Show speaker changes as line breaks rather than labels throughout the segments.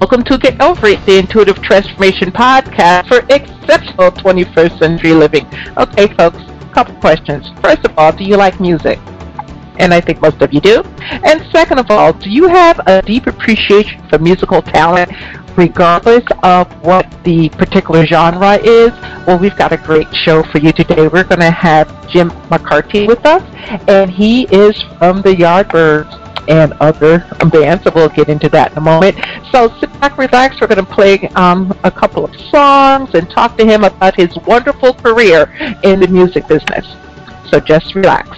Welcome to Get Over It, the Intuitive Transformation Podcast for exceptional 21st century living. Okay, folks, a couple questions. First of all, do you like music? And I think most of you do. And second of all, do you have a deep appreciation for musical talent regardless of what the particular genre is? Well, we've got a great show for you today. We're going to have Jim McCarty with us, and he is from the Yardbirds and other bands, so we'll get into that in a moment. So sit back, relax. We're going to play um, a couple of songs and talk to him about his wonderful career in the music business. So just relax.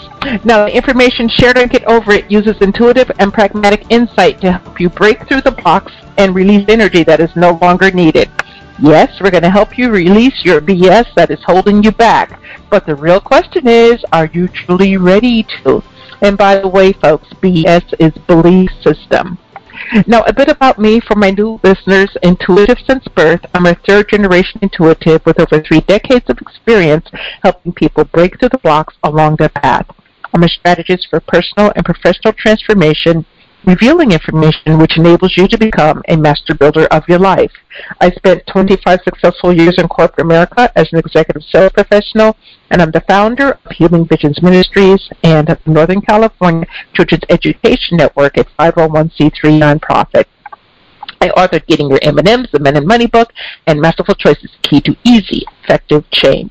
Now, the information shared on Get Over It uses intuitive and pragmatic insight to help you break through the blocks and release energy that is no longer needed. Yes, we're going to help you release your BS that is holding you back. But the real question is, are you truly ready to? And by the way, folks, BS is belief system. Now, a bit about me for my new listeners, intuitive since birth. I'm a third generation intuitive with over three decades of experience helping people break through the blocks along their path. I'm a strategist for personal and professional transformation revealing information which enables you to become a master builder of your life. I spent 25 successful years in corporate America as an executive sales professional, and I'm the founder of Healing Visions Ministries and Northern California Children's Education Network, a 501c3 nonprofit. I authored Getting Your M&Ms, the Men and Money book, and Masterful Choices, Key to Easy, Effective Change.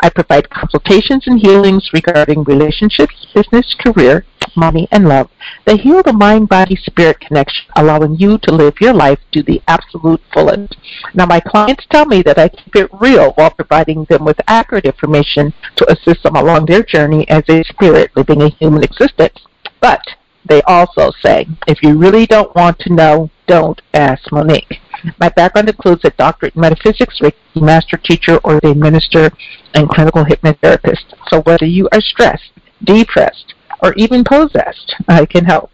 I provide consultations and healings regarding relationships, business, career, money, and love. They heal the mind-body-spirit connection, allowing you to live your life to the absolute fullest. Now, my clients tell me that I keep it real while providing them with accurate information to assist them along their journey as a spirit living a human existence. But they also say, if you really don't want to know, don't ask Monique. My background includes a doctorate in metaphysics, Reiki master teacher, ordained minister, and clinical hypnotherapist. So whether you are stressed, depressed, or even possessed, I can help.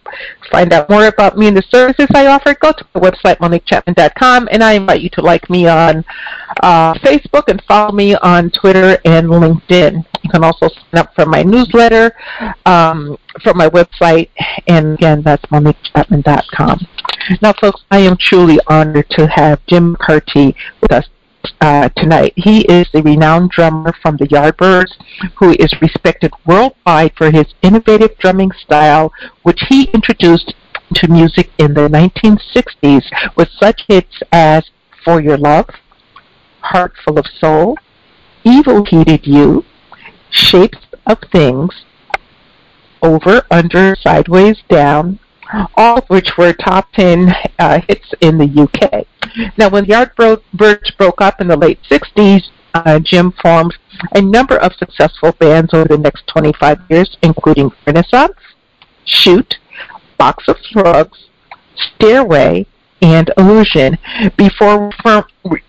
Find out more about me and the services I offer, go to my website, MoniqueChapman.com, and I invite you to like me on uh, Facebook and follow me on Twitter and LinkedIn. You can also sign up for my newsletter um, from my website, and again, that's MoniqueChapman.com. Now, folks, I am truly honored to have Jim McCarty with us uh, tonight. He is a renowned drummer from the Yardbirds who is respected worldwide for his innovative drumming style, which he introduced to music in the 1960s with such hits as For Your Love, Heart Full of Soul, Evil Heated You, Shapes of Things, Over, Under, Sideways, Down, all of which were top 10 uh, hits in the UK. Now, when the Yardbirds broke up in the late 60s, uh, Jim formed a number of successful bands over the next 25 years, including Renaissance, Shoot, Box of Frogs, Stairway, and Illusion before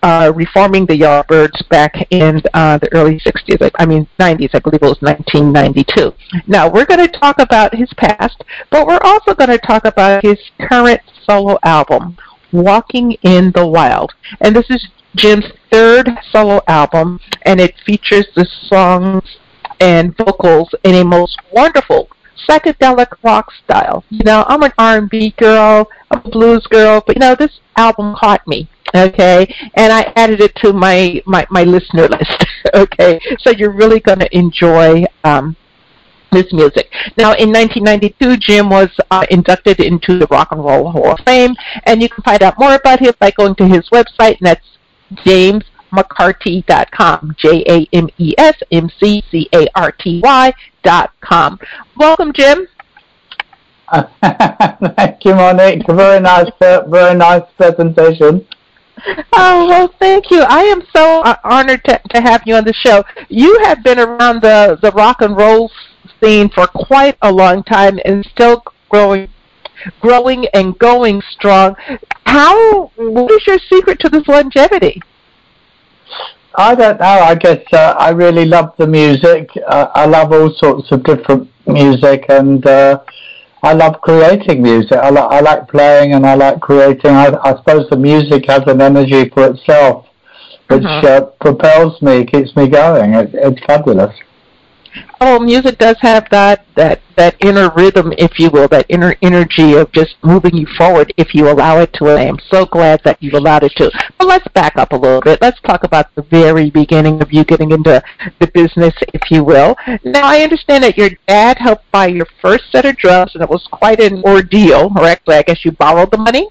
uh, reforming the Yardbirds back in uh, the early 60s, I mean 90s, I believe it was 1992. Now, we're going to talk about his past, but we're also going to talk about his current solo album, Walking in the Wild. And this is Jim's third solo album, and it features the songs and vocals in a most wonderful psychedelic rock style. You know, I'm an R&B girl, I'm a blues girl, but you know, this album caught me. Okay, and I added it to my my, my listener list. okay, so you're really going to enjoy um, this music. Now, in 1992, Jim was uh, inducted into the Rock and Roll Hall of Fame, and you can find out more about him by going to his website, and that's jamesmccarty.com. J A M E S M C C A R T Y dot com. Welcome, Jim.
thank you, Monique. Very nice, very nice presentation.
Oh well, thank you. I am so uh, honored to, to have you on the show. You have been around the the rock and roll scene for quite a long time and still growing growing and going strong. How what is your secret to this longevity?
I don't know. I guess uh, I really love the music. Uh, I love all sorts of different music, and uh, I love creating music. I, li- I like playing and I like creating. I, I suppose the music has an energy for itself, which uh-huh. uh, propels me, keeps me going. It, it's fabulous.
Oh, music does have that that that inner rhythm, if you will, that inner energy of just moving you forward if you allow it to. And I am so glad that you've allowed it to. But let's back up a little bit. Let's talk about the very beginning of you getting into the business, if you will. Now, I understand that your dad helped buy your first set of drums, and it was quite an ordeal. Correctly, I guess you borrowed the money.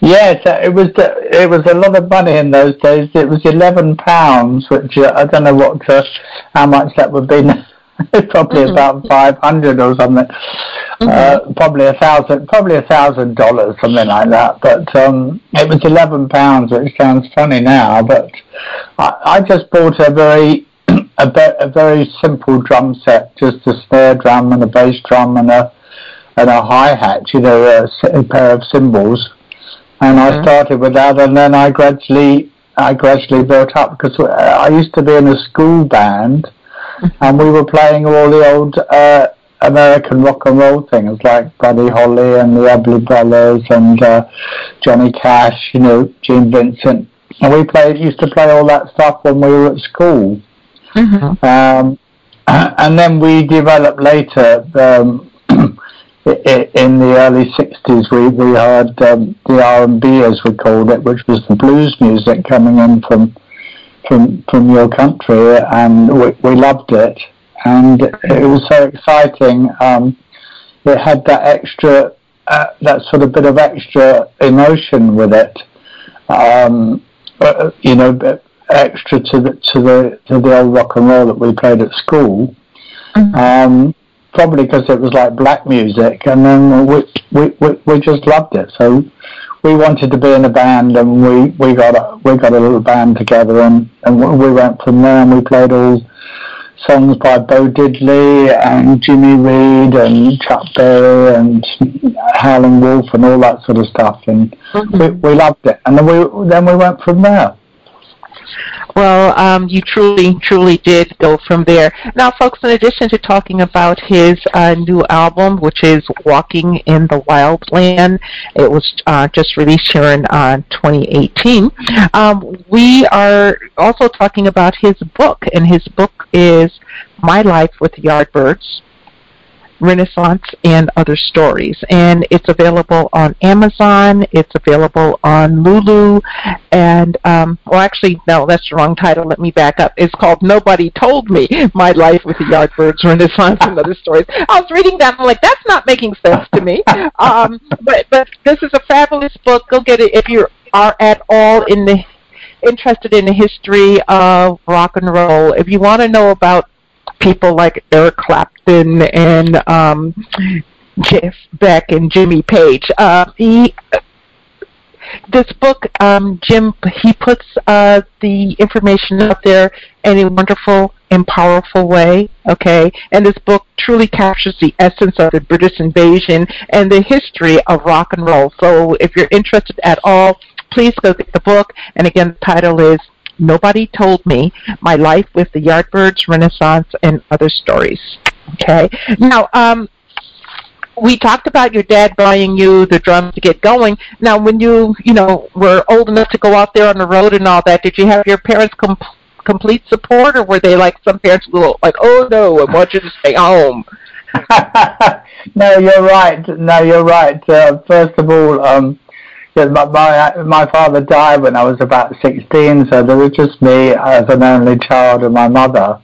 Yes, uh, it was it was a lot of money in those days. It was eleven pounds, which uh, I don't know what uh, how much that would be. probably mm-hmm. about five hundred or something. Mm-hmm. Uh, probably a thousand, probably a thousand dollars, something like that. But um, it was eleven pounds, which sounds funny now. But I, I just bought a very a, be- a very simple drum set, just a snare drum and a bass drum and a and a hi hat, you know, a, a pair of cymbals and I started with that, and then I gradually I gradually built up because I used to be in a school band, and we were playing all the old uh, American rock and roll things like Buddy Holly and the Everly Brothers and uh, Johnny Cash, you know, Gene Vincent, and we played used to play all that stuff when we were at school. Mm-hmm. Um, and then we developed later um, in the early 60s we, we heard um, the R&B as we called it which was the blues music coming in from from from your country and we, we loved it. And it was so exciting um, it had that extra uh, that sort of bit of extra emotion with it. Um, uh, you know extra to the to the to the old rock and roll that we played at school. Mm-hmm. Probably because it was like black music, and then we, we we we just loved it. So we wanted to be in a band, and we we got a we got a little band together, and and we went from there, and we played all songs by Bo Diddley and Jimmy Reed and Chuck Berry and Howlin' Wolf and all that sort of stuff, and mm-hmm. we, we loved it. And then we then we went from there.
Well, um, you truly, truly did go from there. Now, folks, in addition to talking about his uh, new album, which is Walking in the Wild Land, it was uh, just released here in uh, 2018. Um, we are also talking about his book, and his book is My Life with Yardbirds Renaissance, and other stories. And it's available on Amazon. It's available on Lulu. And, um, well, actually, no, that's the wrong title. Let me back up. It's called Nobody Told Me My Life with the Yardbirds, Renaissance, and Other Stories. I was reading that. I'm like, that's not making sense to me. Um, but, but this is a fabulous book. Go get it if you are at all in the interested in the history of rock and roll. If you want to know about people like Eric Clapton and um, Jeff Beck and Jimmy Page. Uh, he this book, um, Jim, he puts uh, the information out there in a wonderful and powerful way. Okay, and this book truly captures the essence of the British invasion and the history of rock and roll. So, if you're interested at all, please go get the book. And again, the title is Nobody Told Me, My Life with the Yardbirds, Renaissance, and Other Stories. Okay. Now, um, we talked about your dad buying you the drums to get going. Now, when you, you know, were old enough to go out there on the road and all that, did you have your parents com- complete support, or were they like some parents were like, "Oh no, I want you to stay home"?
no, you're right. No, you're right. Uh, first of all, um, yeah, my, my my father died when I was about sixteen, so there was just me as an only child and my mother,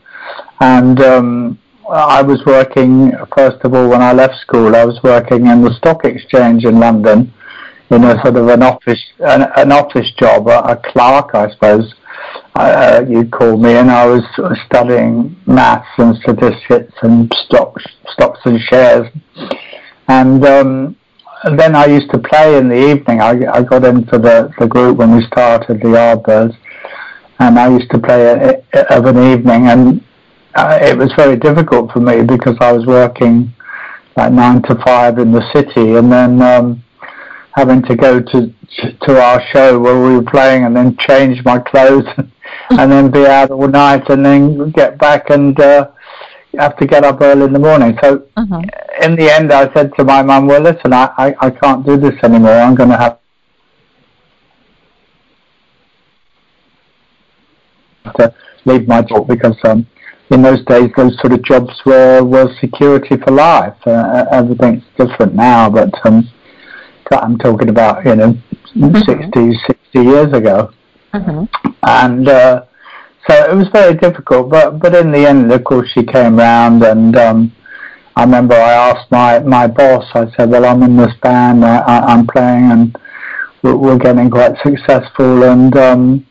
and um, I was working first of all when I left school. I was working in the stock exchange in London, in a sort of an office an, an office job, a, a clerk, I suppose. Uh, you'd call me, and I was studying maths and statistics and stocks, stocks and shares, and um, and then I used to play in the evening. I, I got into the, the group when we started the Yardbirds, and I used to play of an evening, and uh, it was very difficult for me because I was working like nine to five in the city, and then um, having to go to to our show where we were playing, and then change my clothes, and then be out all night, and then get back and. Uh, have to get up early in the morning. So uh-huh. in the end, I said to my mum, "Well, listen, I, I, I can't do this anymore. I'm going to have to leave my job because um, in those days, those sort of jobs were, were security for life. Uh, everything's different now, but um, I'm talking about, you know, mm-hmm. 60, 60 years ago. Mm-hmm. And uh, so it was very difficult, but, but in the end, of course, she came round and um, I remember I asked my, my boss, I said, well, I'm in this band, I, I, am playing and we're, we're, getting quite successful and um,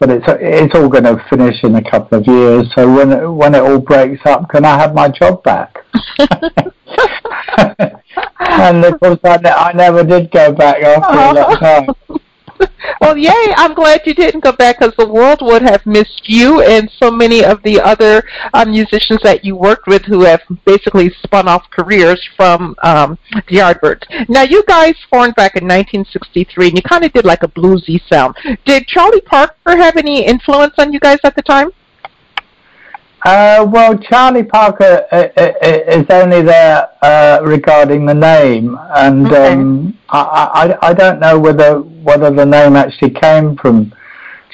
but it's it's all going to finish in a couple of years. So when it, when it all breaks up, can I have my job back? and of course, I, I never did go back after that time.
well, yay! I'm glad you didn't go back because the world would have missed you and so many of the other uh, musicians that you worked with who have basically spun off careers from um, the Yardbirds. Now, you guys formed back in 1963, and you kind of did like a bluesy sound. Did Charlie Parker have any influence on you guys at the time?
Uh, well, Charlie Parker uh, uh, uh, is only there uh, regarding the name, and okay. um, I, I, I don't know whether whether the name actually came from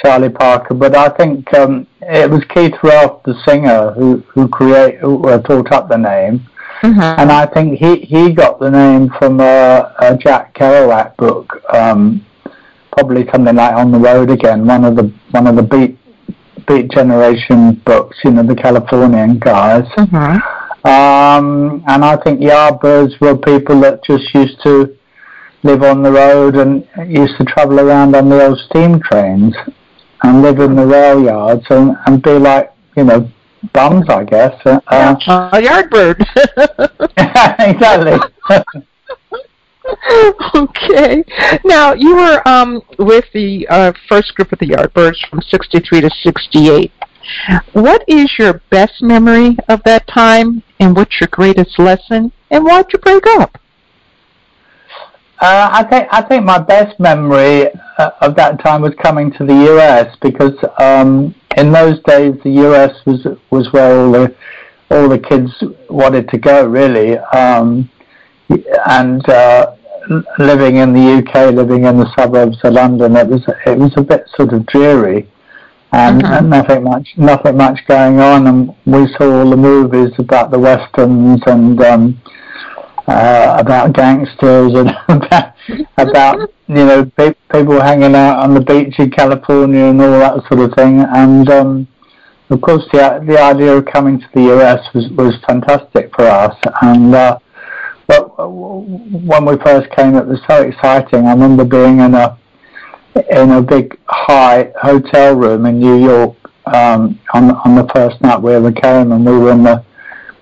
Charlie Parker, but I think um, it was Keith Relf, the singer, who who create who thought up the name, mm-hmm. and I think he he got the name from a, a Jack Kerouac book, um, probably something like On the Road Again, one of the one of the beat Beat Generation books, you know, the Californian guys. Mm-hmm. Um, and I think Yardbirds were people that just used to live on the road and used to travel around on the old steam trains and live in the rail yards and, and be like, you know, bums, I guess. Uh,
uh, a yard bird.
exactly.
okay. Now you were um, with the uh, first group of the Yardbirds from '63 to '68. What is your best memory of that time, and what's your greatest lesson, and why'd you break up?
Uh, I think I think my best memory uh, of that time was coming to the U.S. because um, in those days the U.S. was was where all the all the kids wanted to go really, um, and uh, living in the UK, living in the suburbs of London, it was it was a bit sort of dreary, and, mm-hmm. and nothing much nothing much going on. And we saw all the movies about the westerns and um, uh, about gangsters and about, about you know pe- people hanging out on the beach in California and all that sort of thing. And um, of course, the the idea of coming to the US was was fantastic for us, and. Uh, but when we first came, it was so exciting. I remember being in a in a big high hotel room in New York um, on on the first night we ever came, and we were in the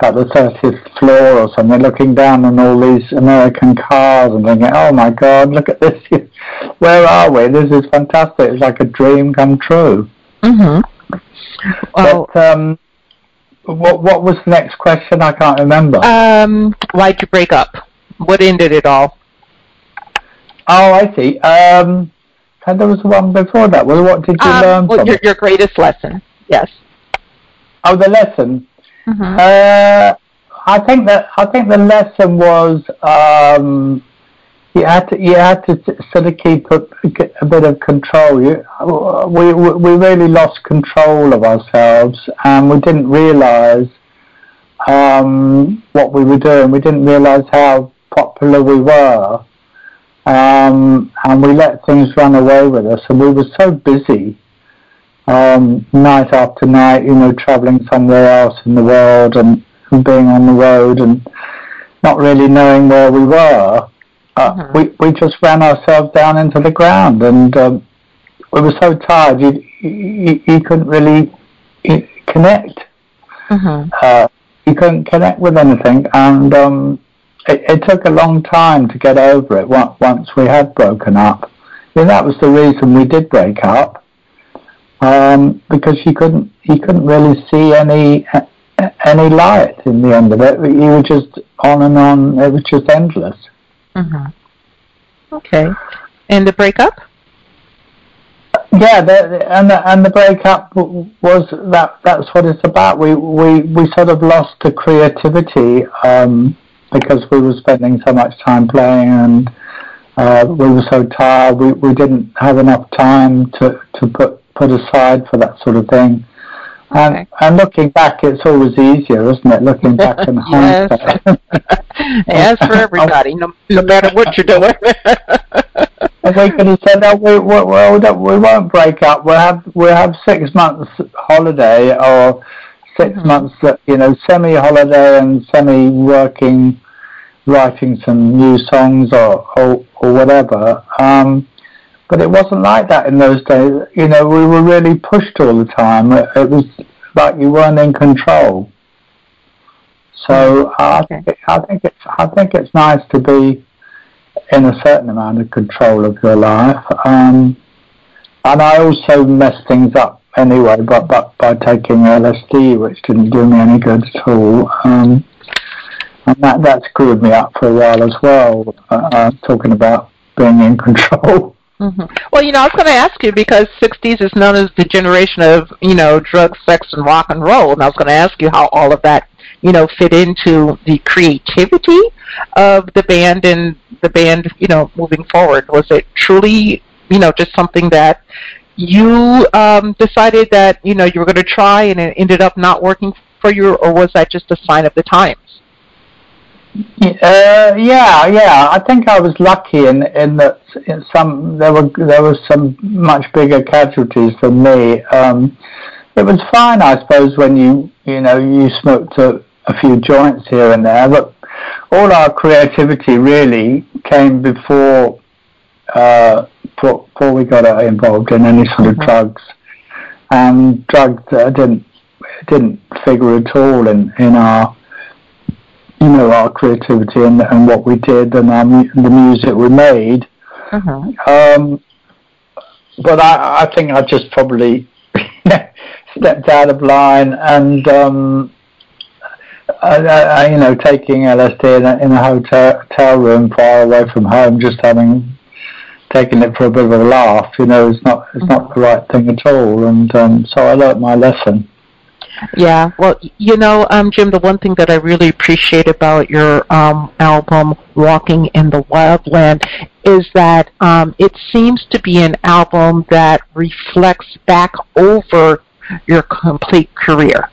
about the thirtieth floor or something, looking down on all these American cars and thinking, "Oh my God, look at this! Where are we? This is fantastic! It's like a dream come true."
Mm-hmm.
Well, but, um, what What was the next question? I can't remember.
Um, why'd you break up? What ended it all?
Oh, I see. Um, and there was one before that. Well, what did you um, learn
well, your, your greatest lesson? Yes.
Oh, the lesson. Mm-hmm. Uh, I think that I think the lesson was um, you had to you had to sort of keep a, a bit of control. You, we we really lost control of ourselves, and we didn't realise um, what we were doing. We didn't realise how popular we were, um, and we let things run away with us. And we were so busy, um, night after night, you know, travelling somewhere else in the world and, and being on the road and not really knowing where we were uh, mm-hmm. we we just ran ourselves down into the ground, and um, we were so tired you you, you couldn't really connect. Mm-hmm. Uh, you couldn't connect with anything, and um, it, it, took a long time to get over it. Once we had broken up, and that was the reason we did break up, um, because you couldn't you couldn't really see any any light in the end of it. You were just on and on. It was just endless.
Mm-hmm. Okay. And the breakup?
Yeah, the, and the, and the breakup was that. That's what it's about. We we we sort of lost the creativity um, because we were spending so much time playing, and uh, we were so tired. We we didn't have enough time to to put put aside for that sort of thing. And, and looking back, it's always easier, isn't it? Looking back in hindsight.
Yes, for everybody, no, no matter what you're doing.
And we could have said, "Oh, we, we, we, we won't break up. We'll have we'll have six months holiday or 6
Mhm.
months, uh, you know, semi-holiday and semi-working, writing some new songs or or, or whatever." Um, but it wasn't like that in those days. You know, we were really pushed all the time. It, it was like you weren't in control. So I,
Okay.
think, I think it's I think it's nice to be in a certain amount of control of your life. Um, and I also messed things up anyway, but, but by taking LSD, which didn't do me any good at all. Um, and that, that screwed me up for a while as well, uh, uh, talking about being in control.
Hmm Well, you know, I was going to ask you because 60s is known as the generation of, you know, drugs, sex, and rock and roll. And I was going to ask you how all of that, you know, fit into the creativity of the band and the band, you know, moving forward. Was it truly, you know, just something that you um, decided that, you know, you were going to try and it ended up not working for you, or was that just a sign of the times?
Uh, yeah, yeah. I think I was lucky in in that in some there were there was some much bigger casualties than me. Um, it was fine, I suppose, when you you know you smoked a, a few joints here and there, but all our creativity really came before uh, before, we got involved in any sort of
Mhm.
drugs, and drugs uh, didn't didn't figure at all in in our you know our creativity and, and what we did and our, mu- the music we made.
Mm-hmm.
Um, but I, I think I just probably stepped out of line and um, I, I, you know taking LSD in a, in a hotel, hotel room far away from home, just having taken it for a bit of a laugh. You know, it's not it's not the right thing at all. And um, so I learnt my lesson.
Yeah, well, you know, um, Jim, the one thing that I really appreciate about your um, album, Walking in the Wild Land, is that um, it seems to be an album that reflects back over your complete career.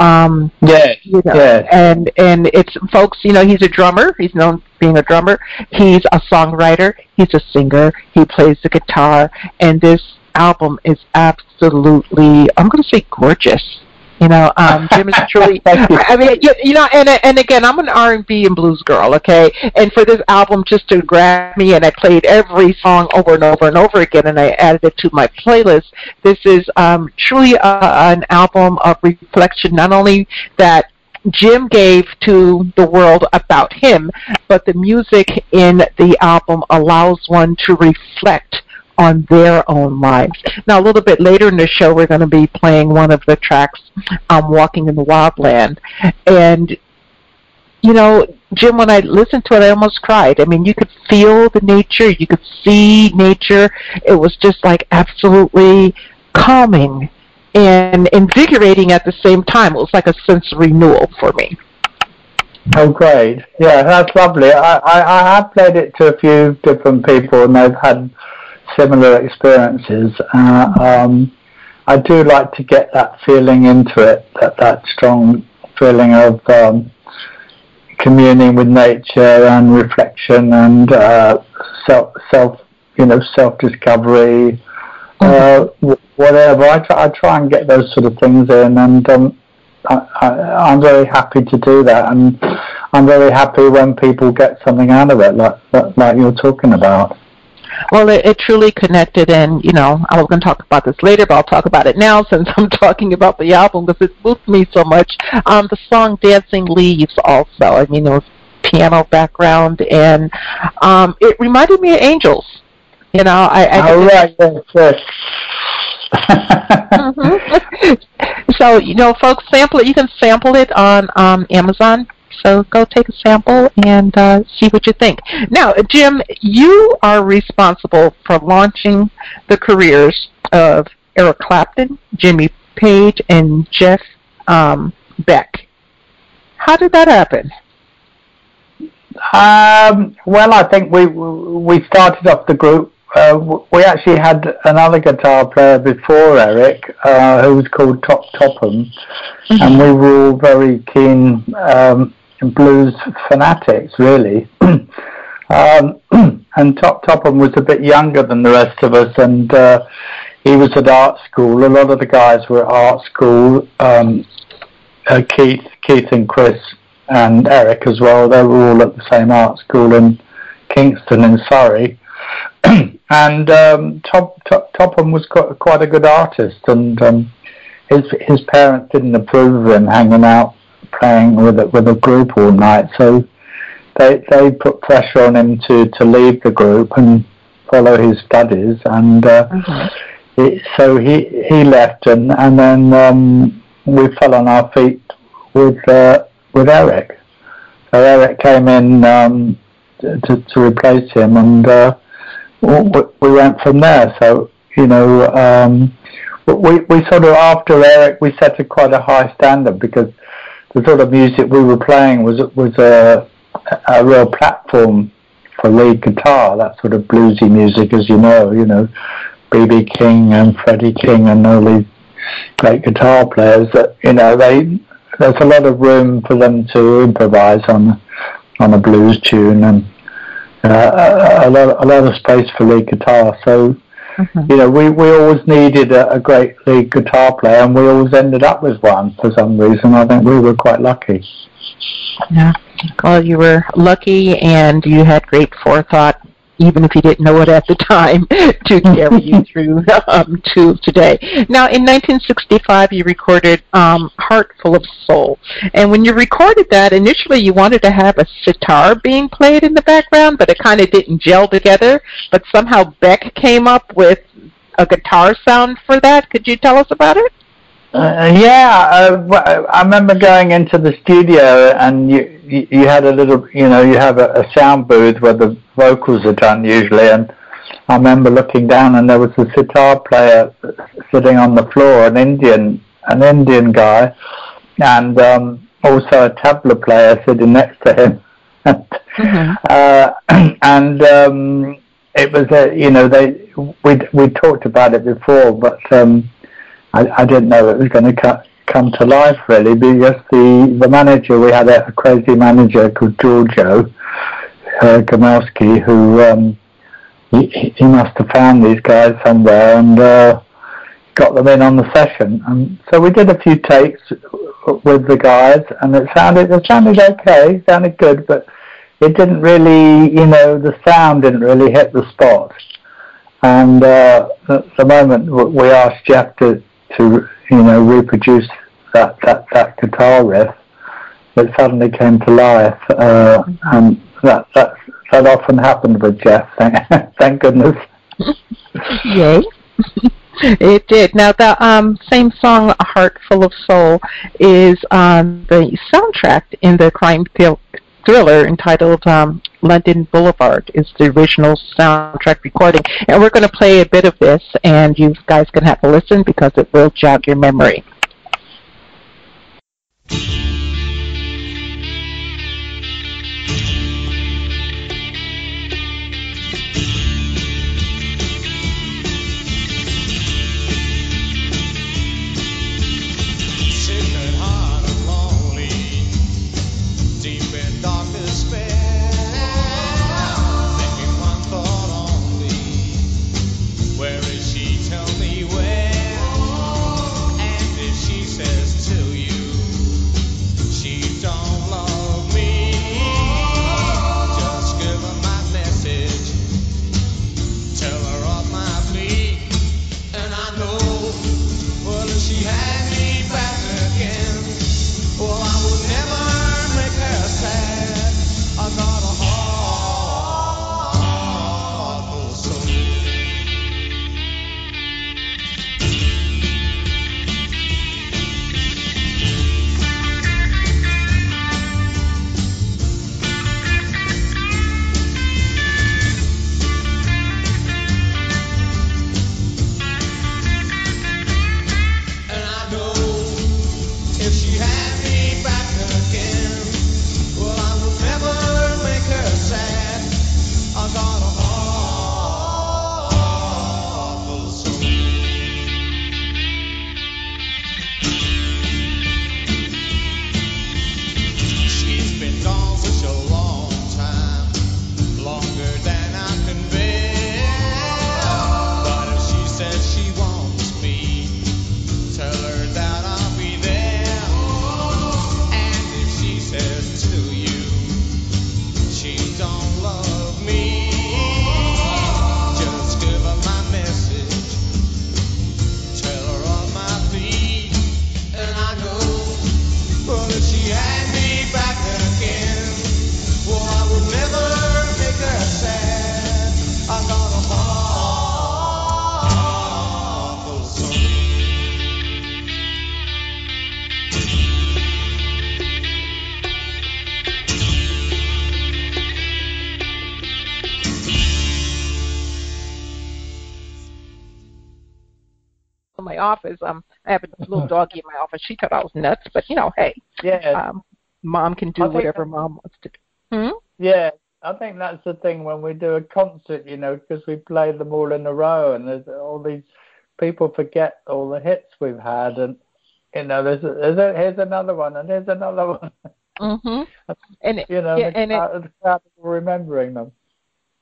Um,
yeah,
you know,
yes.
and and it's folks. You know, he's a drummer. He's known for being a drummer. He's a songwriter. He's a singer. He plays the guitar, and this album is absolutely. I'm going to say gorgeous. You know, um, Jim is truly. I mean, you, you know, and and again, I'm an R&B and blues girl, okay. And for this album just to grab me, and I played every song over and over and over again, and I added it to my playlist. This is um, truly a, an album of reflection, not only that Jim gave to the world about him, but the music in the album allows one to reflect on their own lives. Now, a little bit later in the show, we're going to be playing one of the tracks, um, Walking in the Wild Land. And, you know, Jim, when I listened to it, I almost cried. I mean, you could feel the nature, you could see nature. It was just like absolutely calming and invigorating at the same time. It was like a sense of renewal for me.
Oh, great! Yeah, that's lovely. I, I, I have played it to a few different people, and they've had similar experiences. Uh, um, I do like to get that feeling into it, that that strong feeling of um, communing with nature and reflection and uh, self, self, you know, self discovery. Uh, whatever. I try, I try and get those sort of things in, and um, I, I'm very happy to do that, and I'm very happy when people get something out of it, like like like you're talking about.
Well, it, it truly connected, and you know, I was going to talk about this later, but I'll talk about it now since I'm talking about the album because it moved me so much. Um, the song "Dancing Leaves" also. I mean, it was piano background, and um, it reminded me of Angels. You know, I. I
Oh right, yes, yes.
Mhm. so you know, folks, sample it. You can sample it on um, Amazon. So go take a sample and uh, see what you think. Now, Jim, you are responsible for launching the careers of Eric Clapton, Jimmy Page, and Jeff um, Beck. How did that happen?
Um, well, I think we we started off the group uh, we actually had another guitar player before Eric, uh, who was called Top Topham, mm-hmm. and we were all very keen um, blues fanatics, really. um, and Top Topham was a bit younger than the rest of us, and uh, he was at art school. A lot of the guys were at art school. Um, uh, Keith, Keith and Chris and Eric as well. They were all at the same art school in Kingston in Surrey. and um, Top, Top, Topham was quite, quite a good artist, and um, his his parents didn't approve of him hanging out playing with a, with a group all night, so they they put pressure on him to, to leave the group and follow his studies, and uh, mm-hmm. it, so he he left, and and then um, we fell on our feet with uh, with Eric. So Eric came in um, to to replace him, and uh, we went from there. So you know, um, we we sort of after Eric, we set a quite a high standard because the sort of music we were playing was was a a real platform for lead guitar, that sort of bluesy music, as you know, you know, B.B. King and Freddie King and all these great guitar players that you know they there's a lot of room for them to improvise on on a blues tune and uh, a, a, lot a lot of space for lead guitar. So mm-hmm. you know we, we always needed a, a, great lead guitar player, and we always ended up with one for some reason. I think we were quite lucky.
Yeah. Well, you were lucky, and you had great forethought even if you didn't know it at the time, to carry you through um, to today. Now, in 1965, you recorded um, "Heart Full of Soul," and when you recorded that, initially you wanted to have a sitar being played in the background, but it kind of didn't gel together. But somehow Beck came up with a guitar sound for that. Could you tell us about it?
Uh, yeah, uh, I remember going into the studio and you, you, you had a little, you know, you have a, a sound booth where the vocals are done usually, and I remember looking down and there was a sitar player sitting on the floor, an Indian, an Indian guy, and um, also a tabla player sitting next to him. mm-hmm. uh, and um, it was a, you know, they we we talked about it before, but um, I, I didn't know it was going to come to life really because the, the manager, we had a, crazy manager called Giorgio uh, who um, he, he must have found these guys somewhere and uh, got them in on the session. And so we did a few takes with the guys and it sounded, it sounded okay, sounded good, but it didn't really, you know, the sound didn't really hit the spot. And uh, at the moment we asked Jeff to to you know reproduce that that, that guitar riff that suddenly came to life, uh, and that that that often happened with Jeff. Thank, thank goodness.
Yay. it did. Now the um, same song, "A Heart Full of Soul," is on the soundtrack in the crime film thriller entitled um, London Boulevard is the original soundtrack recording. And we're going to play a bit of this, and you guys can have a listen because it will jog your memory. I have a little doggy in my office. She thought I was nuts, but you know, hey,
yeah,
um, mom can do whatever mom wants to do. Hmm?
Yeah, I think that's the thing when we do a concert, you know, because we play them all in a row, and there's all these people forget all the hits we've had, and you know, there's, a, there's a, here's another one, and here's another one.
Mhm. And it,
you know,
yeah,
the
and it,
the crowd remembering them.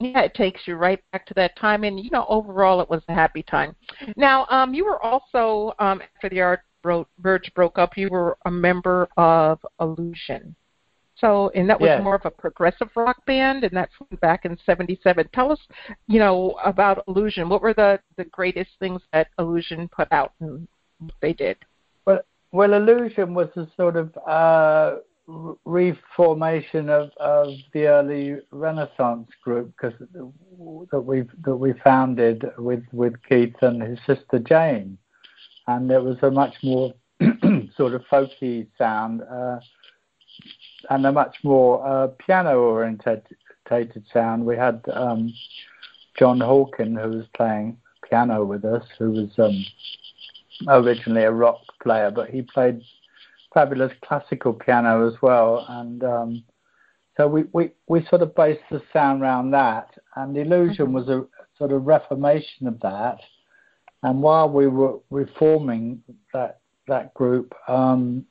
Yeah, it takes you right back to that time, and you know, overall, it was a happy time. Now, um, you were also um, after the Art Bro- Birds broke up, you were a member of Illusion. So, and that was
Yes.
more of a progressive rock band, and that's back in '77. Tell us, you know, about Illusion. What were the the greatest things that Illusion put out, and what they did?
Well, well, Illusion was a sort of uh, reformation of, of the early Renaissance group because that we that we founded with with Keith and his sister Jane, and it was a much more sort of folky sound uh, and a much more uh, piano orientated sound. We had um, John Hawken who was playing piano with us, who was um, originally a rock player, but he played fabulous classical piano as well. And um, so we, we, we sort of based the sound around that. And Illusion
Mhm.
was a sort of reformation of that. And while we were reforming that that group, um,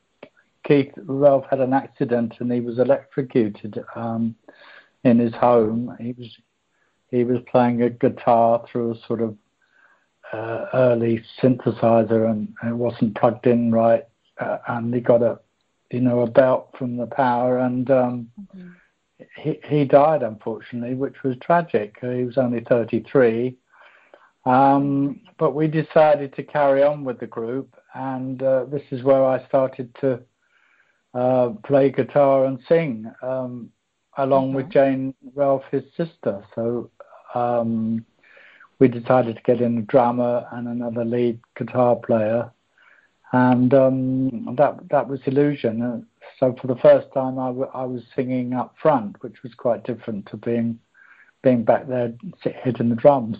Keith Relf had an accident and he was electrocuted um, in his home. He was he was playing a guitar through a sort of uh, early synthesizer and it wasn't plugged in right, uh, and he got a you know a belt from the power and um, he he died unfortunately, which was tragic. He was only 33. Um, but we decided to carry on with the group, and uh, this is where I started to uh, play guitar and sing, um, along with Jane Relf, his sister. So um, we decided to get in a drummer and another lead guitar player, and um, that that was Illusion. Uh, so for the first time, I, w- I was singing up front, which was quite different to being being back there sit- hitting the drums.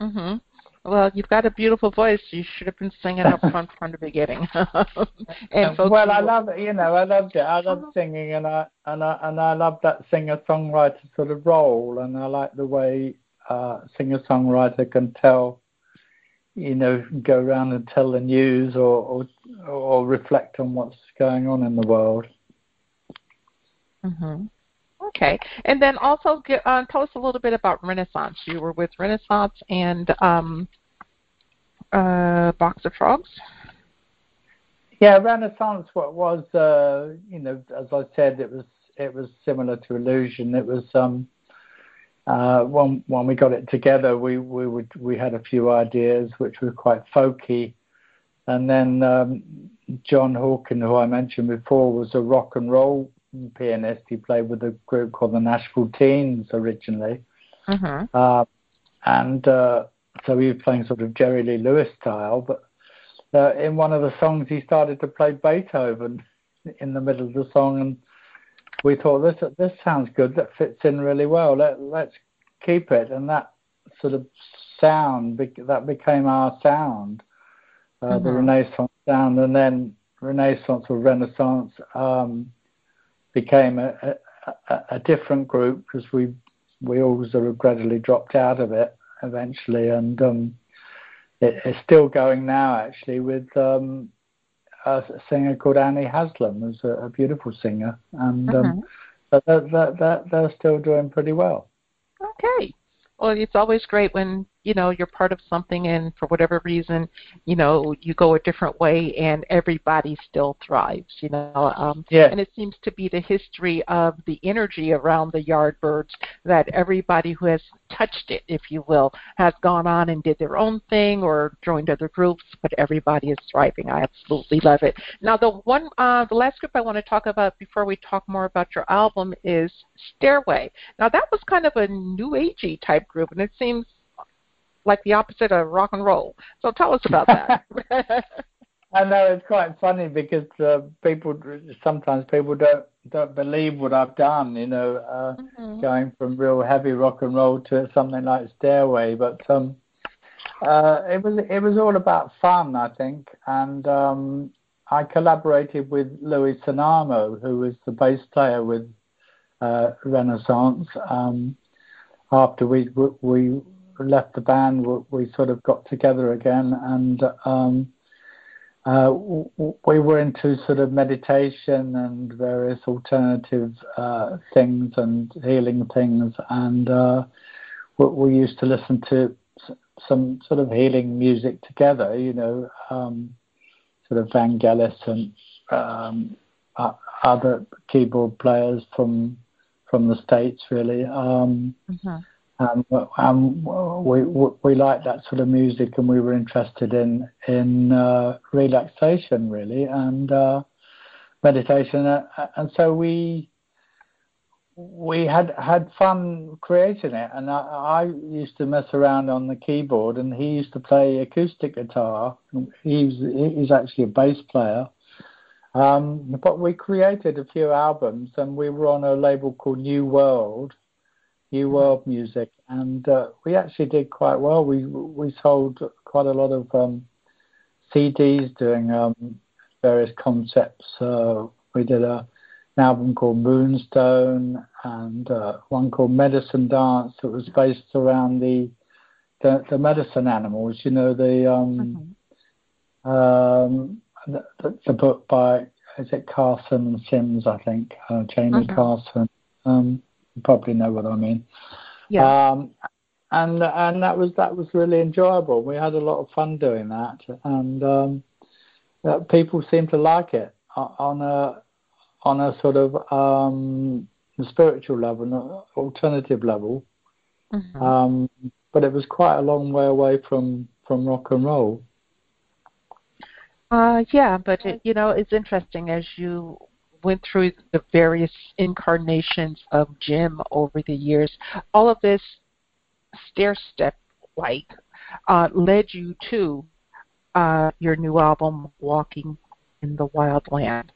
Mhm. Well, you've got a beautiful voice. You should have been singing up front from the beginning. and
well, I love it. You know, I loved it. I love singing, and I and I and I love that singer-songwriter sort of role, and I like the way uh, singer-songwriter can tell, you know, go around and tell the news or or, or reflect on what's going on in the world.
Mhm. Okay, and then also get, uh, tell us a little bit about Renaissance. You were with Renaissance and um, uh, Box of Frogs.
Yeah, Renaissance. What was, uh, you know, as I said, it was it was similar to Illusion. It was um, uh, when when we got it together, we we would we had a few ideas which were quite folky, and then um, John Hawken, who I mentioned before, was a rock and roll pianist. He played with a group called the Nashville Teens originally,
Mhm.
uh, and uh, so he was playing sort of Jerry Lee Lewis style. But uh, in one of the songs, he started to play Beethoven in the middle of the song, and we thought this this sounds good. That fits in really well. Let let's keep it, and that sort of sound that became our sound, uh, the
Mhm.
Renaissance sound, and then Renaissance or Renaissance um, became a, a, a, a different group because we we all sort of gradually dropped out of it eventually, and um, it, it's still going now actually with um, a singer called Annie Haslam, who's a, a beautiful singer, and um,
Mhm.
but they're, they're, they're, they're still doing pretty well.
Okay. Well, it's always great when you know you're part of something, and for whatever reason, you know you go a different way, and everybody still thrives. You know, um,
Yeah.
and it seems to be the history of the energy around the Yardbirds that everybody who has touched it, if you will, has gone on and did their own thing or joined other groups, but everybody is thriving. I absolutely love it. Now, the one, uh, the last group I want to talk about before we talk more about your album is Stairway. Now, that was kind of a new agey type group, and it seems like the opposite of rock and roll. So tell us about that.
I know it's quite funny because uh, people sometimes people don't don't believe what I've done. You know, uh,
Mhm.
going from real heavy rock and roll to something like Stairway. But um, Uh, it was it was all about fun, I think, and um, I collaborated with Louis Cennamo, who was the bass player with uh, Renaissance. Um, after we we left the band, we sort of got together again, and um, uh, we were into sort of meditation and various alternative uh, things and healing things, and uh, we, we, used to listen to some sort of healing music together. You know, um, sort of Vangelis and um, other keyboard players from from the states, really. Um, mm-hmm. Um, um, we, we liked that sort of music, and we were interested in in uh, relaxation, really, and uh, meditation, uh, and so we we had had fun creating it. And I, I used to mess around on the keyboard, and he used to play acoustic guitar. He's he's actually a bass player. Um, but we created a few albums, and we were on a label called New World new world music, and uh, we actually did quite well. We we sold quite a lot of um, CDs doing um, various concepts. Uh, we did a, an album called Moonstone and uh, one called Medicine Dance that was based around the the, the medicine animals. You know the um, mm-hmm. um, the, the, the, book by is it Carson Sims? I think uh, Jamie mm-hmm. Carson. You probably know what I mean.
Yeah.
Um, and and that was that was really enjoyable. We had a lot of fun doing that, and um, uh, people seem to like it on a on a sort of um, spiritual level, an alternative level. Mm-hmm. Um, but it was quite a long way away from from rock and roll.
Uh, yeah, but it, you know, it's interesting as you went through the various incarnations of Jim over the years. All of this stair step like uh, led you to uh, your new album, Walking in the Wild Land.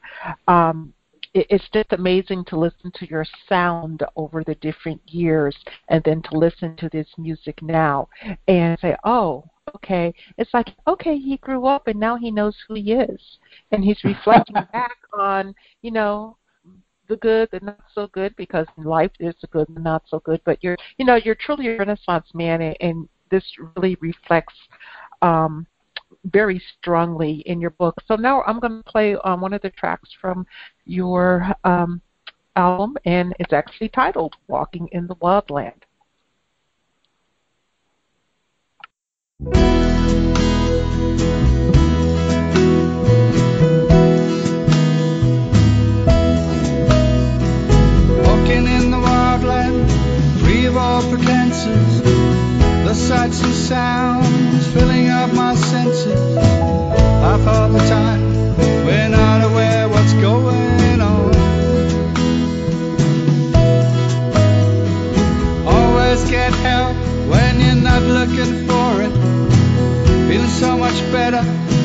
Um, it's just amazing to listen to your sound over the different years and then to listen to this music now and say, oh, okay. It's like, okay, he grew up and now he knows who he is. And he's reflecting back on, you know, the good, the not so good, because in life there's the good and the not so good. But you're, you know, you're truly a Renaissance man, and, and this really reflects um, very strongly in your book. So now I'm going to play um, one of the tracks from your um, album, and it's actually titled "Walking in the Wild Land."
Walking in the wildland, free of all pretenses, the sights and sounds filling up my senses. Half of the time, we're not aware what's going on. Always get help when you're not looking for it Feel so much better,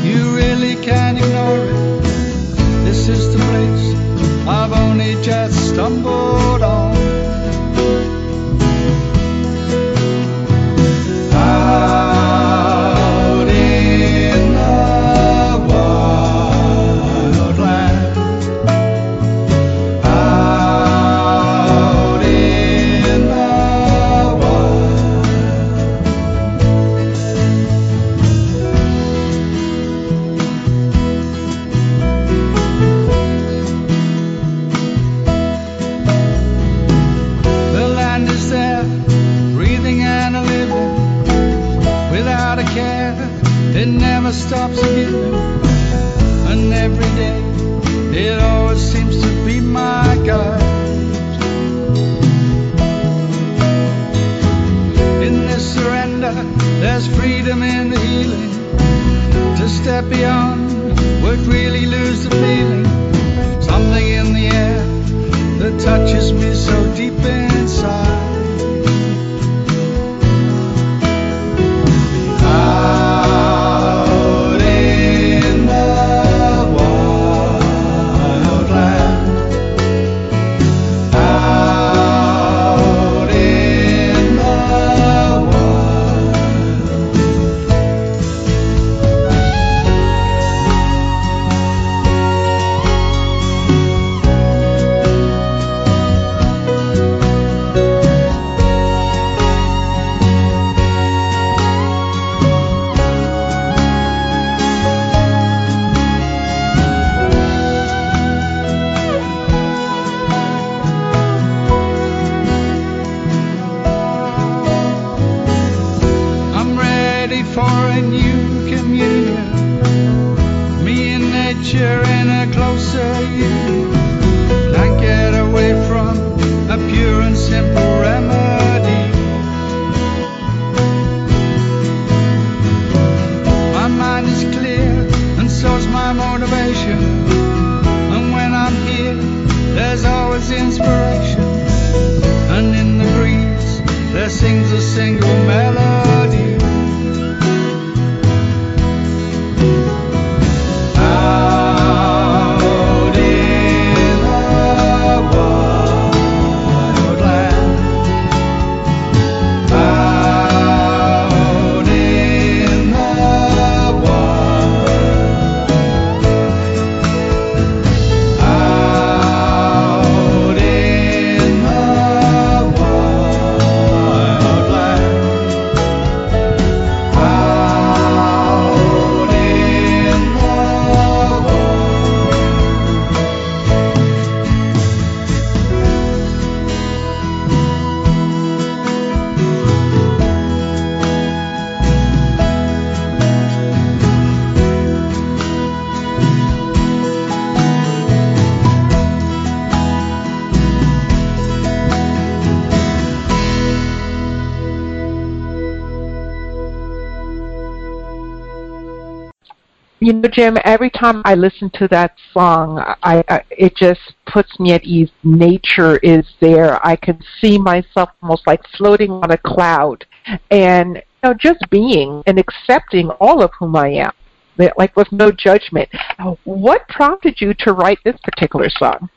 you really can't ignore it. This is the place I've only just stumbled on. There's freedom in the healing. To step beyond would really lose the feeling. Something in the air that touches me so deep inside.
Jim, every time I listen to that song, I, I it just puts me at ease. Nature is there. I can see myself almost like floating on a cloud and you know, just being and accepting all of whom I am. Like with no judgment. What prompted you to write this particular song?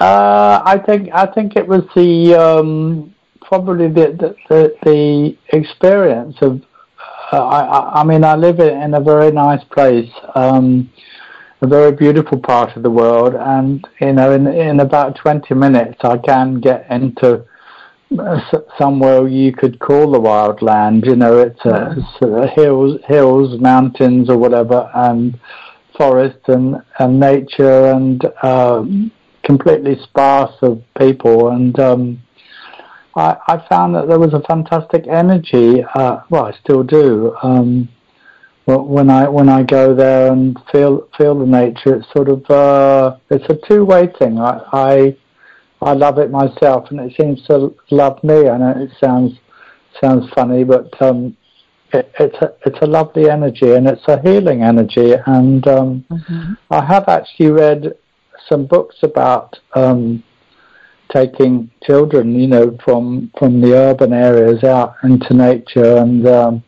Uh, I think I think it was the um, probably the the, the, the experience of. Uh, I, I mean I live in, a very nice place, um, a very beautiful part of the world, and you know in in about twenty minutes I can get into uh, s- somewhere you could call the wild land. You know it's, uh, it's uh, hills, hills, mountains, or whatever, and forest and and nature and. Um, completely sparse of people, and um, I, I found that there was a fantastic energy. Uh, well, I still do. Um, when I when I go there and feel feel the nature, it's sort of uh, it's a two way thing. I, I I love it myself, and it seems to love me. I know it sounds sounds funny, but um, it, it's a it's a lovely energy, and it's a healing energy. And um, I have actually read some books about um, taking children, you know, from from the urban areas out into nature, and um,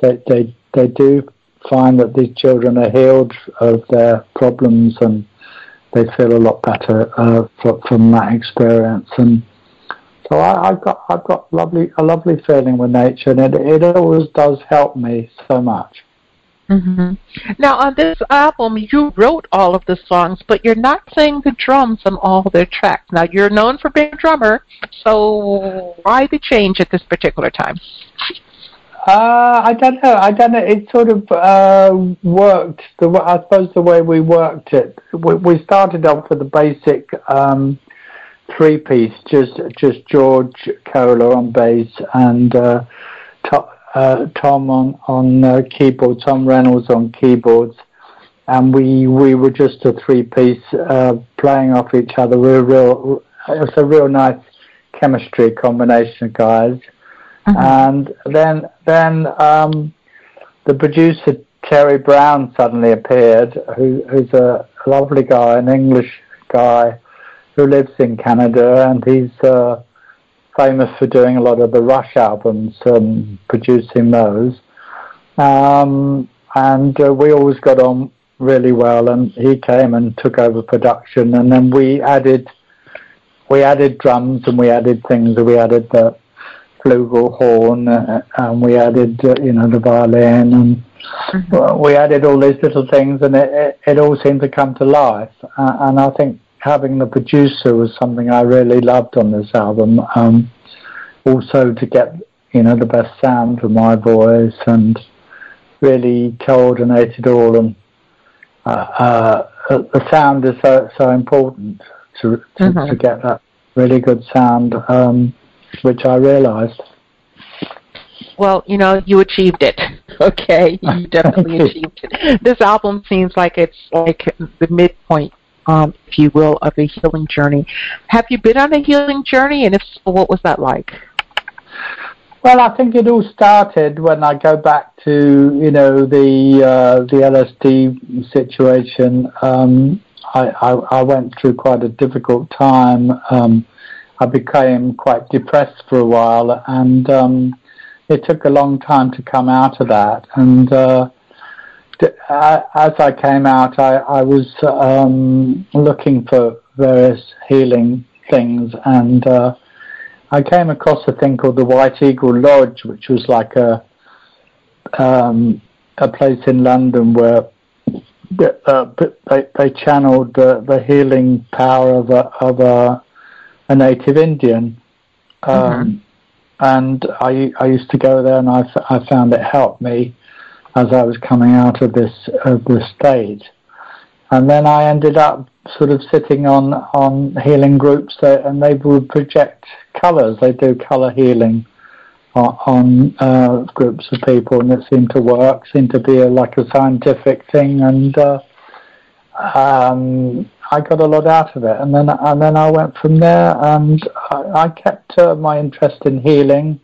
they they they do find that these children are healed of their problems, and they feel a lot better uh, fro- from that experience. And so I, I've got I've got lovely a lovely feeling with nature, and it it always does help me so much.
Hmm Now, on this album, you wrote all of the songs, but you're not playing the drums on all their tracks. Now, you're known for being a drummer, so why the change at this particular time?
Uh, I don't know. I don't know. It sort of uh, worked. The wa- I suppose the way we worked it. We, we started off with the basic um, three piece, just just George Kohler on bass and uh, uh, Tom on on uh, keyboard, Tom Reynolds on keyboards, and we we were just a three piece uh, playing off each other. We were real. It was a real nice chemistry combination of guys and then then um, the producer Terry Brown suddenly appeared, who, who's a lovely guy, an English guy who lives in Canada, and he's uh, famous for doing a lot of the Rush albums, um, producing those. Um, and uh, we always got on really well, and he came and took over production, and then we added we added drums and we added things. and We added the flugelhorn, uh, and we added, uh, you know, the violin, and well, we added all these little things, and it, it, it all seemed to come to life. Uh, and I think having the producer was something I really loved on this album. Um, also to get, you know, the best sound for my voice, and really coordinate it all. And uh, uh, the sound is so so important to to,
Mhm.
to get that really good sound. Um, which I realised.
Well, you know, you achieved it. Okay, you definitely achieved it. This album seems like it's like the midpoint, um, if you will, of a healing journey. Have you been on a healing journey, and if so, what was that like?
Well, I think it all started when I go back to you know the uh, the LSD situation. Um, I, I, I went through quite a difficult time. Um, I became quite depressed for a while, and um, it took a long time to come out of that. And uh, as I came out, I, I was um, looking for various healing things, and uh, I came across a thing called the White Eagle Lodge, which was like a um, a place in London where uh, they, they channeled the, the healing power of a, of a, a native Indian. Um, mm-hmm and I I used to go there, and I, I found it helped me as I was coming out of this of this stage, and then I ended up sort of sitting on on healing groups, that, and they would project colours. They do colour healing on, on uh, groups of people, and it seemed to work. Seemed to be a, like a scientific thing, and uh, um, I got a lot out of it, and then and then I went from there, and I, I kept uh, my interest in healing,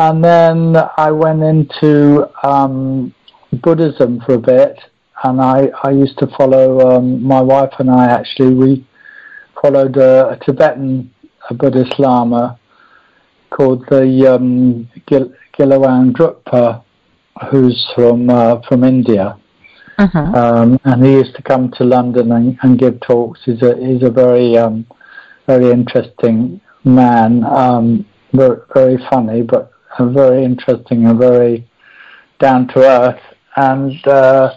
and then I went into um, Buddhism for a bit, and I I used to follow um, my wife and I actually we followed a, a Tibetan a Buddhist Lama called the um, Gil- Gyalwang Drukpa, who's from uh, from India
uh-huh.
Um, and he used to come to London and, and give talks. He's a he's a very um, very interesting man. Um, very, very funny, but very interesting and very down to earth. And uh,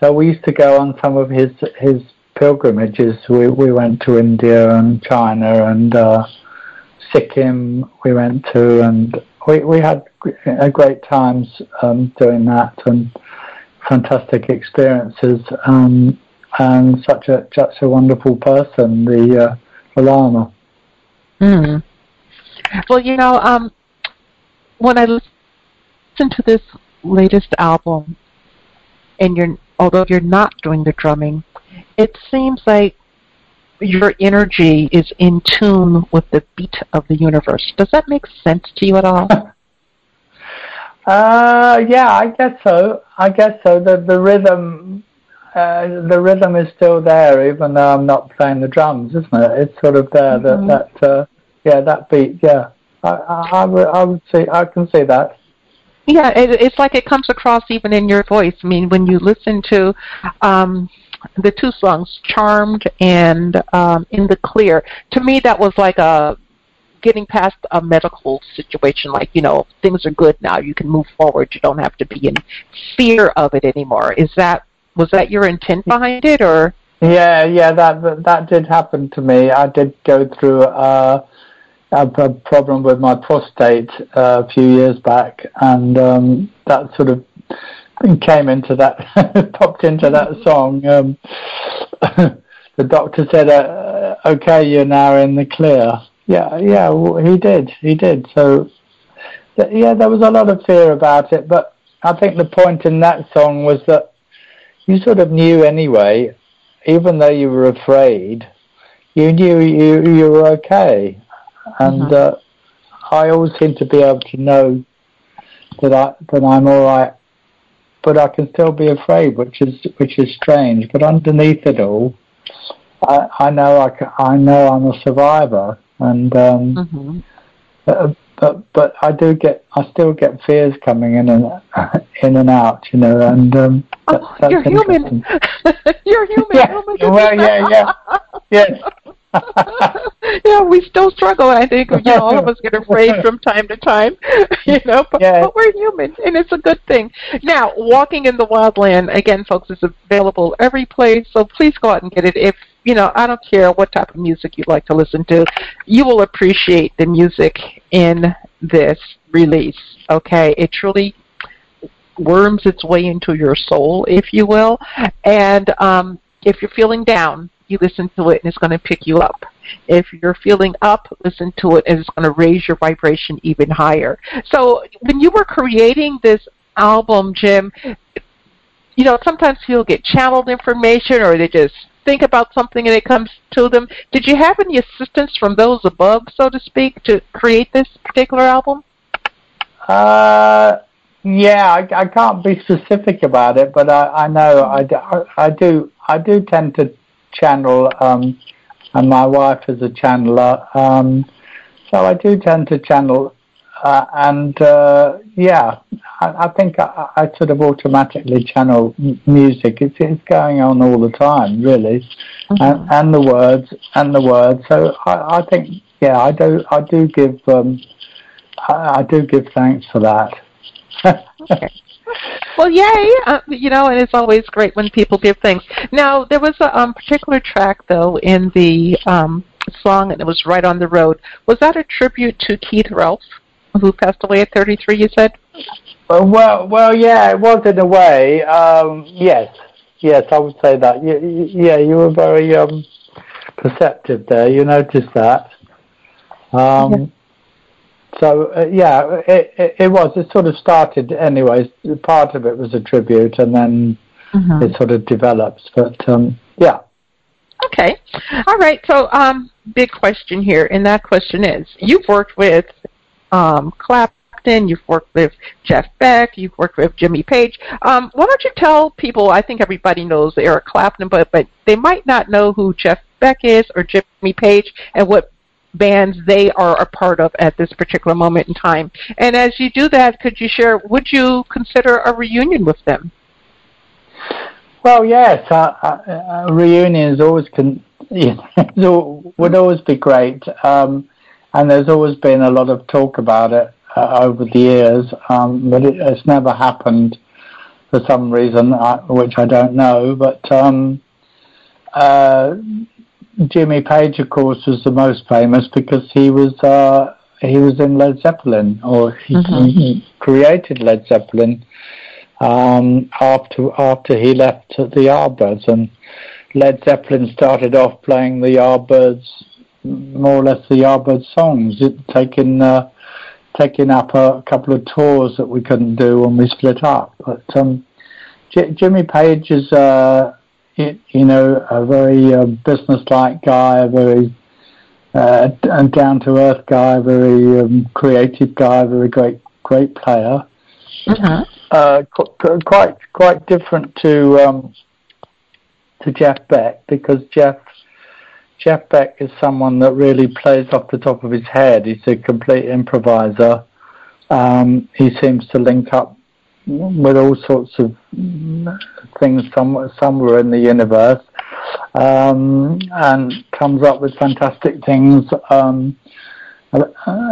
so we used to go on some of his his pilgrimages. We we went to India and China and uh, Sikkim. We went to and we we had great times um, doing that and fantastic experiences um, and such a such a wonderful person, the uh, Lama.
Mm. Well, you know, um, when I listen to this latest album, and you're although you're not doing the drumming, it seems like your energy is in tune with the beat of the universe. Does that make sense to you at all?
Uh, yeah, I guess so. I guess so. The the rhythm, uh, the rhythm is still there, even though I'm not playing the drums, isn't it? It's sort of there. Mm-hmm. That that uh, yeah, that beat. Yeah, I, I, I would I would see. I can say that.
Yeah, it, it's like it comes across even in your voice. I mean, when you listen to um, the two songs, "Charmed" and um, "In the Clear," to me that was like a getting past a medical situation like you know things are good now you can move forward you don't have to be in fear of it anymore is that was that your intent behind it or
yeah yeah that that that did happen to me i did go through uh, a, a problem with my prostate uh, a few years back and um, that sort of came into that popped into that song um, the doctor said uh, okay you're now in the clear yeah, yeah, he did. He did. So, yeah, there was a lot of fear about it, but I think the point in that song was that you sort of knew anyway, even though you were afraid, you knew you you were okay, and mm-hmm. uh, I always seem to be able to know that I that I'm all right, but I can still be afraid, which is which is strange. But underneath it all, I, I know I, can, I know I'm a survivor, and um, mm-hmm. but, but but I do get I still get fears coming in and in and out, you know, and um,
that, oh, you're human. you're human.
Yeah. Well, yeah, yeah, yes.
yeah, we still struggle. I think you know, all of us get afraid from time to time, you know, but, yeah. but we're human, and it's a good thing. Now, walking in the wildland again, folks, is available every place. So please go out and get it. If you know, I don't care what type of music you like to listen to, you will appreciate the music in this release. Okay, it truly worms its way into your soul, if you will, and um, if you're feeling down you listen to it and it's going to pick you up. If you're feeling up, listen to it and it's going to raise your vibration even higher. So when you were creating this album, Jim, you know, sometimes people get channeled information or they just think about something and it comes to them. Did you have any assistance from those above, so to speak, to create this particular album?
Uh, yeah, I, I can't be specific about it, but I, I know I, I do I do tend to channel, um, and my wife is a channeler, um, so I do tend to channel, uh, and uh, yeah, I, I think I, I, sort of automatically channel m- music. It's, it's going on all the time, really, mm-hmm. and, and the words and the words. So I, I think yeah, I do I do give um, I, do give thanks for that
okay. Well, yay! Uh, you know, and it's always great when people give thanks. Now, there was a um, particular track, though, in the um, song, and it was "Right on the Road." Was that a tribute to Keith Relf, who passed away at 33? You said.
Uh, well, well, yeah, it was in a way. Um, yes, yes, I would say that. Yeah, you were very um, perceptive there. You noticed that. Um, so uh, yeah, it, it, it, was. It sort of started, anyways. Part of it was a tribute, and then mm-hmm. it sort of develops. But um, yeah.
Okay, all right. So, um, big question here, and that question is: You've worked with um, Clapton, you've worked with Jeff Beck, you've worked with Jimmy Page. Um, why don't you tell people? I think everybody knows Eric Clapton, but but they might not know who Jeff Beck is or Jimmy Page, and what bands they are a part of at this particular moment in time. And as you do that, could you share, would you consider a reunion with them?
Well, yes, a, a reunion is always con- you would always be great, um, and there's always been a lot of talk about it uh, over the years, um, but it, it's never happened for some reason, uh, which I don't know. But um, uh, Jimmy Page, of course, was the most famous because he was uh, he was in Led Zeppelin, or he, mm-hmm. he created Led Zeppelin um, after after he left the Yardbirds, and Led Zeppelin started off playing the Yardbirds, more or less the Yardbirds songs, it, taking uh, taking up a couple of tours that we couldn't do when we split up. But um, J- Jimmy Page is. Uh, you know, a very uh, business-like guy, a very uh, down-to-earth guy, a very um, creative guy, a very great, great player.
Mm-hmm.
Uh, qu- quite, quite different to um, to Jeff Beck because Jeff Jeff Beck is someone that really plays off the top of his head. He's a complete improviser. Um, he seems to link up with all sorts of things some, somewhere in the universe um, and comes up with fantastic things. Um, a,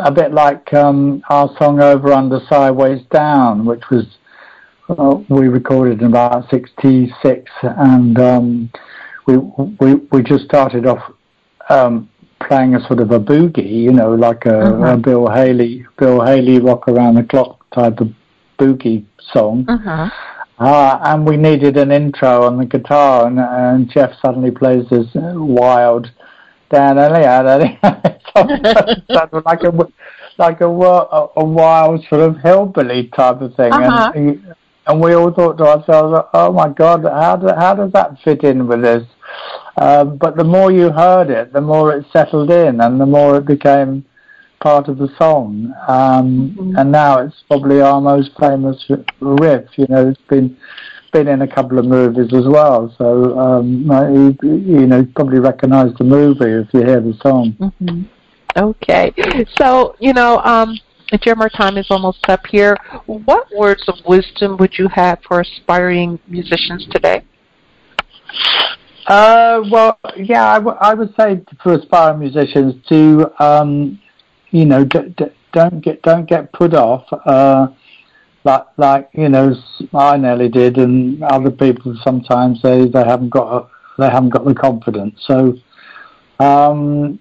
a, bit like um, our song Over Under Sideways Down, which was uh, we recorded in about '66, and um, we, we we just started off um, playing a sort of a boogie, you know, like a, mm-hmm. a Bill Haley Bill Haley rock around the clock type of boogie song.
Uh-huh.
Uh, and we needed an intro on the guitar, and, and Jeff suddenly plays this wild down like a like a, a, a wild sort of hillbilly type of thing,
uh-huh.
and, and we all thought to ourselves, "Oh my God, how do, how does that fit in with this?" Um, but the more you heard it, the more it settled in, and the more it became part of the song. Um, mm-hmm. And now it's probably our most famous riff. You know, it's been been in a couple of movies as well. So um, you, you know, probably recognise the movie if you hear the song.
Mm-hmm. Okay, so you know, um, Jim, our time is almost up here. What words of wisdom would you have for aspiring musicians today?
Uh, well, yeah, I, w- I would say for aspiring musicians to um, you know, d- d- don't get don't get put off. Uh, like like you know, I nearly did, and other people sometimes they they haven't got a, they haven't got the confidence. So um,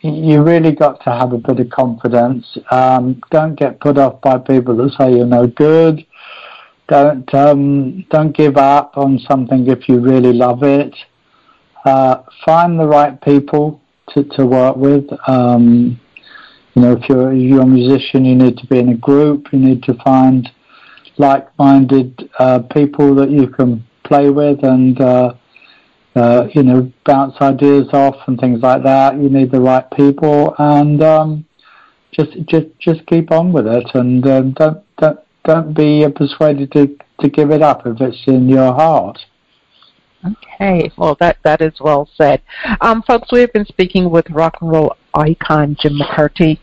you really got to have a bit of confidence. Um, don't get put off by people that say you're no good. Don't um, don't give up on something if you really love it. uh, find the right people to, to work with. Um, you know, if you're, you're a musician, you need to be in a group. You need to find like-minded uh, people that you can play with and uh, uh, you know bounce ideas off and things like that. You need the right people and um, just just just keep on with it and um, don't don't don't be persuaded to to give it up if it's in your heart.
Okay, well that that is well said, um, folks. We have been speaking with rock and roll icon Jim McCarty.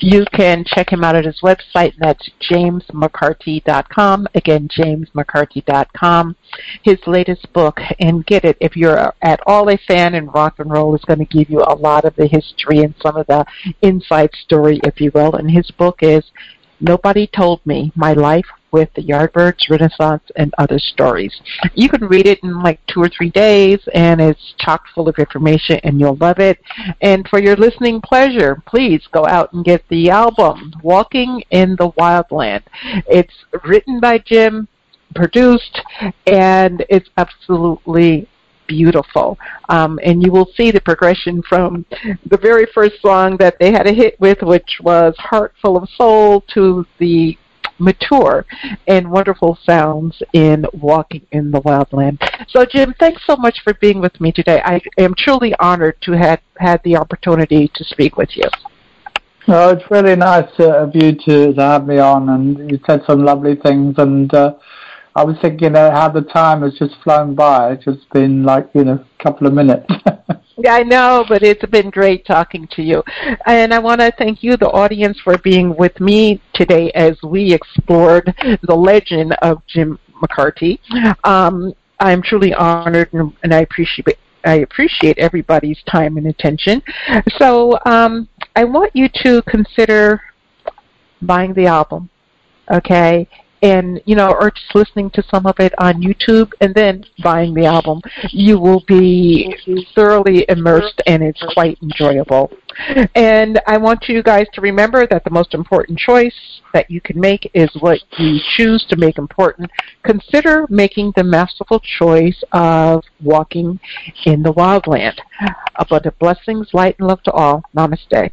You can check him out at his website, and that's jamesmccarty.com. Again, jamesmccarty.com. His latest book, and get it if you're at all a fan in rock and roll, is going to give you a lot of the history and some of the inside story, if you will. And his book is Nobody Told Me My Life with the Yardbirds, Renaissance, and other stories. You can read it in like two or three days, and it's chock full of information, and you'll love it. And for your listening pleasure, please go out and get the album, Walking in the Wild Land. It's written by Jim, produced, and it's absolutely beautiful. Um, and you will see the progression from the very first song that they had a hit with, which was Heart Full of Soul, to the mature and wonderful sounds in Walking in the Wild Land. So, Jim, thanks so much for being with me today. I am truly honored to have had the opportunity to speak with you.
Oh, it's really nice uh, of you to, to have me on, and you said some lovely things. And uh, I was thinking uh, how the time has just flown by. It's just been like you know a couple of minutes.
I know, but it's been great talking to you. And I want to thank you, the audience, for being with me today as we explored the legend of Jim McCarty. Um, I'm truly honored and, and, I appreciate I appreciate everybody's time and attention. So um, I want you to consider buying the album, okay? And you know, or just listening to some of it on YouTube and then buying the album, you will be thoroughly immersed and it's quite enjoyable. And I want you guys to remember that the most important choice that you can make is what you choose to make important. Consider making the masterful choice of walking in the bunch of blessings, light, and love to all. Namaste.